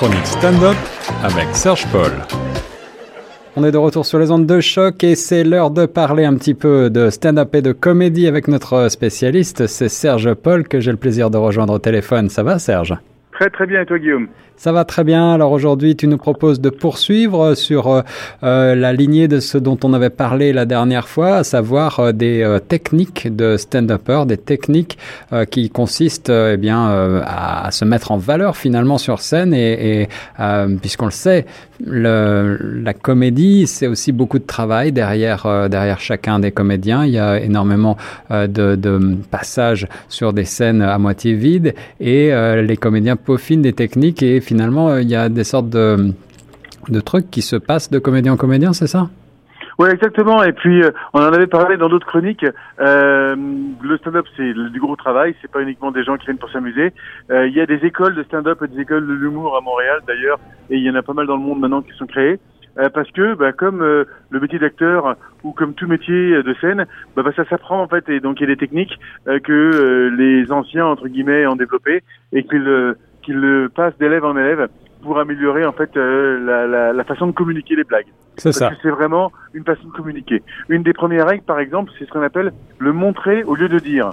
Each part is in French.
chronique stand-up avec Serge Paul. On est de retour sur les ondes de choc et c'est l'heure de parler un petit peu de stand-up et de comédie avec notre spécialiste, c'est Serge Paul que j'ai le plaisir de rejoindre au téléphone. Ça va Serge? Très très bien et toi Guillaume ça va très bien. Alors aujourd'hui, tu nous proposes de poursuivre sur euh, euh, la lignée de ce dont on avait parlé la dernière fois, à savoir euh, des techniques de stand-upper, des techniques qui consistent eh bien à, se mettre en valeur finalement sur scène et, et puisqu'on le sait, le, la comédie, c'est aussi beaucoup de travail derrière derrière chacun des comédiens. Il y a énormément de, de, passages sur des scènes à moitié vides et les comédiens peaufinent des techniques et finalement, euh, il y a des sortes de, de trucs qui se passent de comédien en comédien, c'est ça? Oui, exactement. Et puis, euh, on en avait parlé dans d'autres chroniques. Euh, le stand-up, c'est du gros travail. C'est pas uniquement des gens qui viennent pour s'amuser. Euh, il y a des écoles de stand-up et des écoles de l'humour à Montréal, d'ailleurs, et il y en a pas mal dans le monde maintenant qui sont créées. parce que, bah, comme le métier d'acteur ou comme tout métier de scène, bah, bah ça s'apprend en fait, et donc il y a des techniques que les anciens entre guillemets ont développées et qu'ils qu'il passe d'élève en élève pour améliorer en fait euh, la, la, la, façon de communiquer les blagues. C'est ça. C'est vraiment une façon de communiquer. Une des premières règles, par exemple, c'est ce qu'on appelle le montrer au lieu de dire.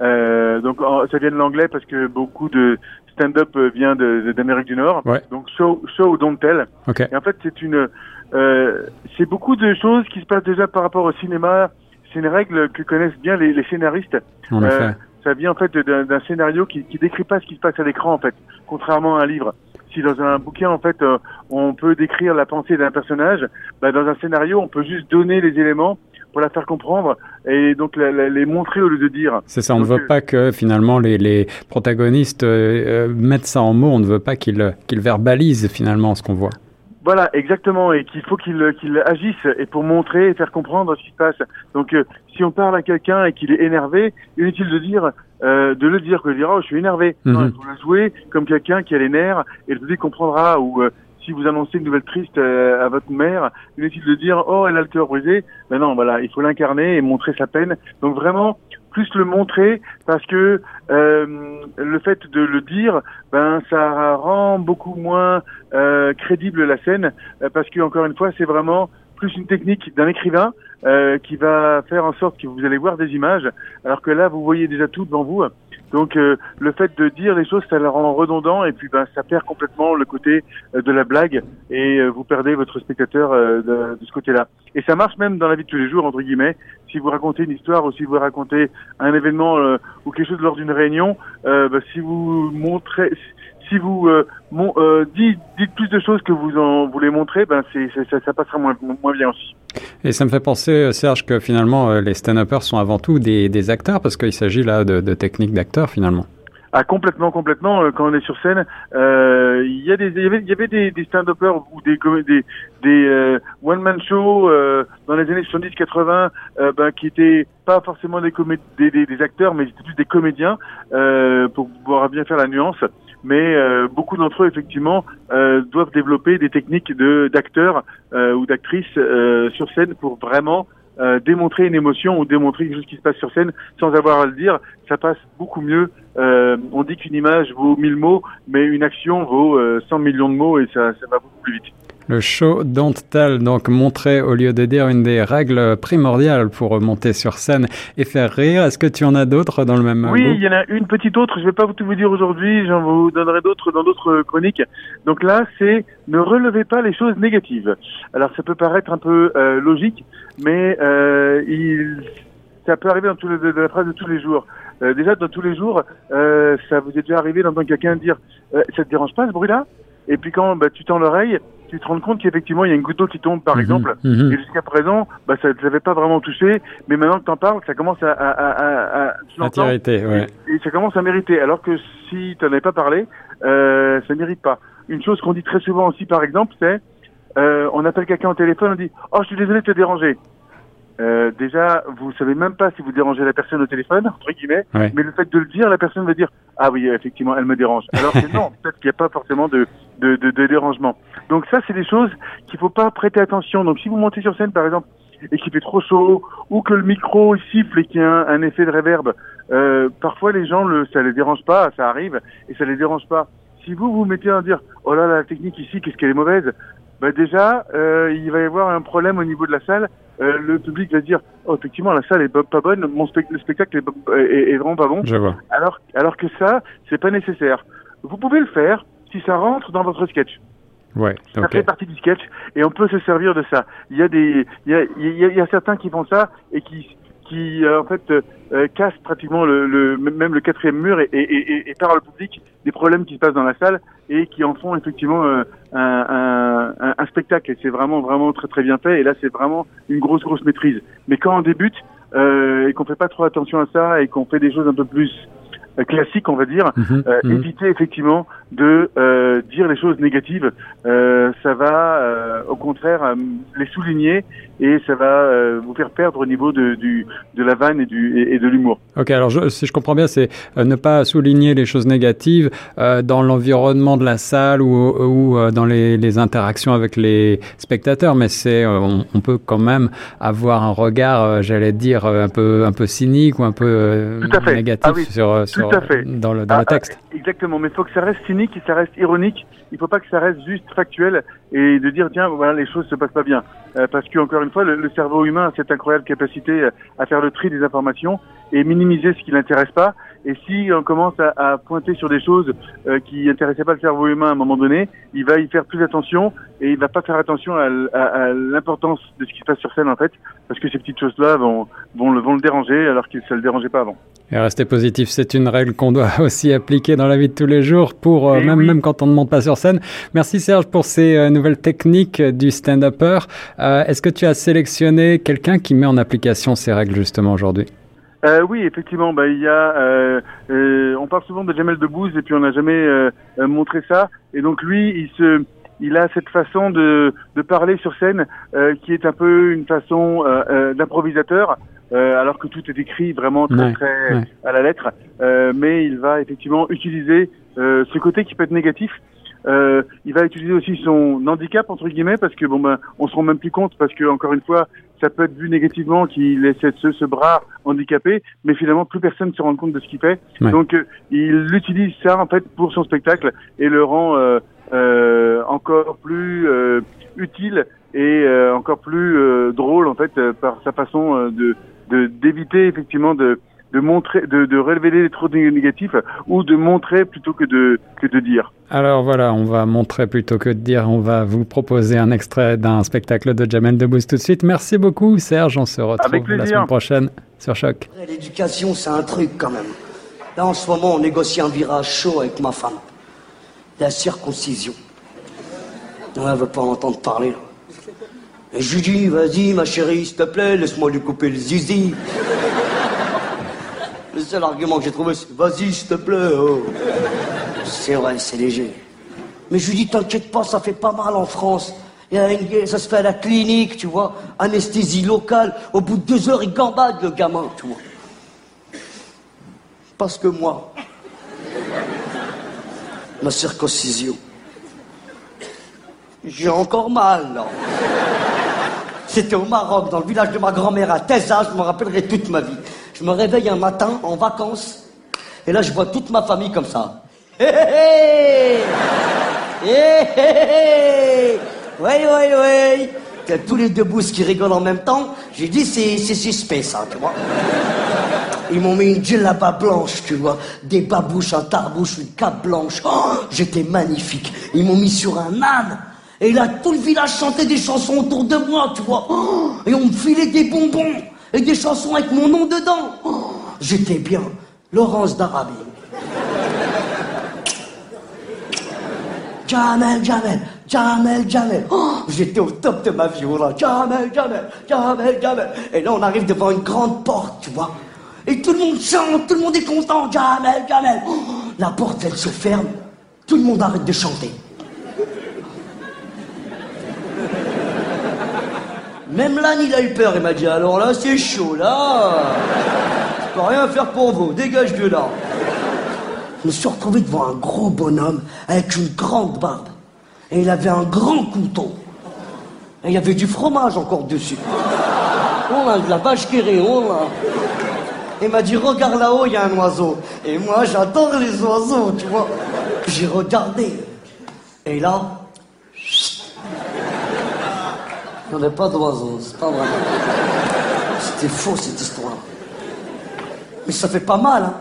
Euh, donc ça vient de l'anglais parce que beaucoup de stand-up vient d'Amérique du Nord. Ouais. Donc show, show don't tell. Okay. Et en fait c'est une, euh, c'est beaucoup de choses qui se passent déjà par rapport au cinéma. C'est une règle que connaissent bien les, les scénaristes. En effet ça vient en fait d'un scénario qui, qui décrit pas ce qui se passe à l'écran en fait, contrairement à un livre. Si dans un bouquin en fait euh, on peut décrire la pensée d'un personnage, bah, dans un scénario on peut juste donner les éléments pour la faire comprendre et donc les montrer au lieu de dire. C'est ça, on ne veut pas que finalement les, les protagonistes euh, mettent ça en mots, on ne veut pas qu'ils qu'ils verbalisent finalement ce qu'on voit. Voilà, exactement, et qu'il faut qu'il qu'il agisse et pour montrer et faire comprendre ce qui se passe. Donc, euh, si on parle à quelqu'un et qu'il est énervé, inutile de dire, euh, de le dire, que dire, oh, je suis énervé. Mm -hmm. non, il faut le jouer comme quelqu'un qui a les nerfs et le public comprendra. Ou euh, si vous annoncez une nouvelle triste euh, à votre mère, inutile de dire, oh, elle a le cœur brisé. Ben non, voilà, il faut l'incarner et montrer sa peine. Donc vraiment, plus le montrer parce que euh, le fait de le dire, ben ça rend beaucoup moins euh, crédible la scène euh, parce que encore une fois c'est vraiment plus une technique d'un écrivain qui va faire en sorte que vous allez voir des images alors que là vous voyez déjà tout devant vous donc euh, le fait de dire les choses, ça le rend redondant et puis ben ça perd complètement le côté euh, de la blague et euh, vous perdez votre spectateur euh, de, de, ce côté-là. Et ça marche même dans la vie de tous les jours entre guillemets. Si vous racontez une histoire ou si vous racontez un événement euh, ou quelque chose lors d'une réunion, ben, si vous montrez si vous euh, mon, euh, dites, dites, plus de choses que vous en voulez montrer, ben c'est, ça, ça, passera moins, moins bien aussi. Et ça me fait penser, Serge, que finalement, les stand-uppers sont avant tout des, des acteurs, parce qu'il s'agit là de, de techniques d'acteurs, finalement. Ah complètement, complètement. Euh, quand on est sur scène, euh, il y a des, il y avait, il y avait des, des stand-uppers ou des des, des euh, one-man shows euh, dans les années 70-80, euh, ben, qui étaient pas forcément des, comé des, des, des acteurs, mais c'était plus des comédiens pour pouvoir bien faire la nuance. Mais beaucoup d'entre eux, effectivement, doivent développer des techniques de d'acteurs ou d'actrices sur scène pour vraiment euh, démontrer une émotion ou démontrer quelque chose qui se passe sur scène sans avoir à le dire, ça passe beaucoup mieux. Euh, on dit qu'une image vaut 1000 mots, mais une action vaut euh, 100 millions de mots et ça, ça va beaucoup plus vite. Le show Don't Tell, donc montrer au lieu de dire une des règles primordiales pour monter sur scène et faire rire. Est-ce que tu en as d'autres dans le même Oui, il y en a une petite autre. Je vais pas tout vous dire aujourd'hui. J'en vous donnerai d'autres dans d'autres chroniques. Donc là, c'est ne relevez pas les choses négatives. Alors ça peut paraître un peu euh, logique, mais euh, il, ça peut arriver dans, la phrase de tous les jours. Euh, déjà, dans tous les jours, ça vous est déjà arrivé d'entendre quelqu'un dire euh, « ça te dérange pas ce bruit-là ?» Et puis quand bah, tu tends l'oreille, tu te rends compte qu'effectivement il y a une goutte d'eau qui tombe par Mhm, exemple, mhm. et jusqu'à présent, bah, ça ne t'avait pas vraiment touché, mais maintenant que t'en parles, ça commence à, à, à, à, à- tu ouais. et, et ça commence à mériter. Alors que si tu n'en avais pas parlé, euh, ça ne mérite pas. Une chose qu'on dit très souvent aussi, par exemple, c'est euh, on appelle quelqu'un au téléphone, on dit oh je suis désolé de te déranger. Euh, déjà, vous savez même pas si vous dérangez la personne au téléphone, entre guillemets, Ouais. mais le fait de le dire, la personne va dire ah oui effectivement elle me dérange. Alors que non, peut-être qu'il n'y a pas forcément de, de, de, de dérangement. Donc ça c'est des choses qu'il faut pas prêter attention. Donc si vous montez sur scène par exemple et qu'il fait trop chaud ou que le micro siffle et qu'il y a un, un effet de réverb, euh, parfois les gens le ça les dérange pas, ça arrive et ça les dérange pas. si vous vous mettez à dire oh là la technique ici qu'est-ce qu'elle est mauvaise, bah déjà euh, il va y avoir un problème au niveau de la salle. Euh, le public va dire oh effectivement la salle est pas, pas bonne, mon le spectacle est, pas- est- est vraiment pas bon. Je vois. Alors alors que ça c'est pas nécessaire. Vous pouvez le faire si ça rentre dans votre sketch. Ouais. Ça fait partie du sketch et on peut se servir de ça. Il y a des, il y a, il y a, il y a certains qui font ça et qui, qui euh, en fait euh, cassent pratiquement le, le, même le quatrième mur et, et, et, et parlent au public des problèmes qui se passent dans la salle et qui en font effectivement euh, un, un, un, un spectacle. Et c'est vraiment vraiment très très bien fait. Et là, c'est vraiment une grosse grosse maîtrise. Mais quand on débute euh, et qu'on fait pas trop attention à ça et qu'on fait des choses un peu plus euh, classiques, on va dire, Mhm, euh, mhm. éviter effectivement de euh, dire les choses négatives. Euh, ça va euh, au contraire les souligner et ça va vous faire perdre au niveau de, du, de la vanne et, du, et, et de l'humour. Ok, alors je- si je comprends bien, c'est ne pas souligner les choses négatives dans l'environnement de la salle ou, ou dans les, les interactions avec les spectateurs, mais c'est on, on peut quand même avoir un regard, j'allais dire un peu un peu cynique ou un peu négatif Ah oui, sur dans le dans Ah, le texte. ah, exactement, mais il faut que ça reste cynique et ça reste ironique. Il faut pas que ça reste juste factuel et de dire tiens voilà les choses se passent pas bien Euh, parce que encore une fois le, le cerveau humain a cette incroyable capacité à faire le tri des informations et minimiser ce qui l'intéresse pas. Et si on commence à, à pointer sur des choses euh, qui intéressaient pas le cerveau humain à un moment donné, il va y faire plus attention et il va pas faire attention à, l- à- à l'importance de ce qui se passe sur scène en fait, parce que ces petites choses-là vont, vont, le, vont le déranger alors que ça le dérangeait pas avant. Et rester positif, c'est une règle qu'on doit aussi appliquer dans la vie de tous les jours, pour euh, Eh même oui. même quand on ne monte pas sur scène. Merci Serge pour ces euh, nouvelles techniques du stand-upper. Est-ce que tu as sélectionné quelqu'un qui met en application ces règles justement aujourd'hui? Euh, oui, effectivement, bah, il y a, euh, euh, on parle souvent de Jamel Debbouze et puis on n'a jamais euh, euh, montré ça. Et donc lui, il se, il a cette façon de, de parler sur scène euh, qui est un peu une façon d'improvisateur, euh, alors que tout est écrit vraiment très Ouais, très ouais. à la lettre. Euh, mais il va effectivement utiliser euh, ce côté qui peut être négatif. Euh, il va utiliser aussi son handicap entre guillemets parce que bon ben on se rend même plus compte parce que encore une fois ça peut être vu négativement qu'il ait ce, ce, bras handicapé mais finalement plus personne ne se rend compte de ce qu'il fait Ouais. donc euh, il utilise ça en fait pour son spectacle et le rend euh, euh, encore plus euh, utile et euh, encore plus euh, drôle en fait par sa façon de de- d'éviter effectivement de de montrer de, de révéler les trop négatifs ou de montrer plutôt que de que de dire Alors voilà, on va montrer plutôt que de dire, on va vous proposer un extrait d'un spectacle de Jamel Debbouze tout de suite. Merci beaucoup Serge, on se retrouve la semaine prochaine sur Choc. L'éducation, c'est un truc quand même. Là, en ce moment, on négocie un virage chaud avec ma femme. La circoncision. On ne veut pas en entendre parler. Là. Et je lui dis, vas-y, ma chérie, s'il te plaît, laisse-moi lui couper le zizi. Seul argument que j'ai trouvé, c'est vas-y, s'il te plaît. oh. C'est vrai, c'est léger. Mais je lui dis, t'inquiète pas, ça fait pas mal en France. Ça se fait à la clinique, tu vois. Anesthésie locale. Au bout de deux heures, il gambade, le gamin, tu vois. Parce que moi, ma circoncision, j'ai encore mal, là. C'était au Maroc, dans le village de ma grand-mère à Teza, je me rappellerai toute ma vie. Je me réveille un matin en vacances, et là je vois toute ma famille comme ça. Hé hé hé oui, oui T'as tous les deux bousses qui rigolent en même temps. J'ai dit, c'est suspect, ça, tu vois. Ils m'ont mis une djellaba blanche, tu vois. Des babouches, un tarbouche, une cape blanche. Oh, J'étais magnifique. Ils m'ont mis sur un âne. Et là, tout le village chantait des chansons autour de moi, tu vois. Oh, Et on me filait des bonbons. Et des chansons avec mon nom dedans. J'étais bien. Laurence d'Arabie. Jamel, Jamel, Jamel, Jamel. Oh, J'étais au top de ma vie, oh. Jamel, Jamel, Jamel, Jamel. Et là, on arrive devant une grande porte, tu vois. Et tout le monde chante, tout le monde est content. Jamel, Jamel. Oh, La porte, elle se ferme. Tout le monde arrête de chanter. Même l'âne, il a eu peur. Il m'a dit, alors là, c'est chaud, là. Je peux rien faire pour vous. Dégage de là. Je me suis retrouvé devant un gros bonhomme avec une grande barbe. Et il avait un grand couteau. Et il y avait du fromage encore dessus. On a de la vache qui on a. Il m'a dit, regarde là-haut, il y a un oiseau. Et moi, j'adore les oiseaux, tu vois. J'ai regardé. Et là, il n'y en a pas d'oiseaux, c'est pas vrai. C'était faux cette histoire. Mais ça fait pas mal, hein.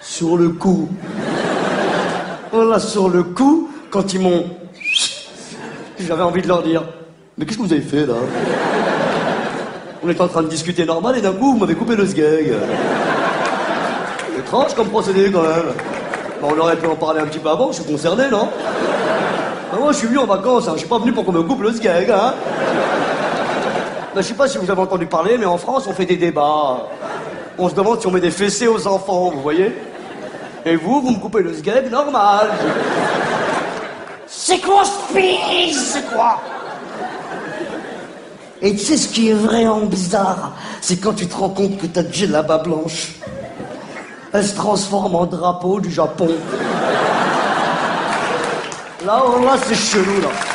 Sur le coup. Voilà, sur le coup, quand ils m'ont. J'avais envie de leur dire Mais qu'est-ce que vous avez fait là? On était en train de discuter normal et d'un coup, vous m'avez coupé le sgeg. Étrange comme procédé quand même. On aurait pu en parler un petit peu avant, je suis concerné, non? Ah, Moi, je suis venu en vacances, hein. je suis pas venu pour qu'on me coupe le sgeg, hein Ben, Je sais pas si vous avez entendu parler, mais en France, on fait des débats. On se demande si on met des fessées aux enfants, vous voyez Et vous, vous me coupez le sgeg normal. C'est quoi ce pisse C'est quoi? Et tu sais ce qui est vraiment bizarre? C'est quand tu te rends compte que ta djellaba blanche, elle se transforme en drapeau du Japon. Là, oh, là, c'est chelou, là.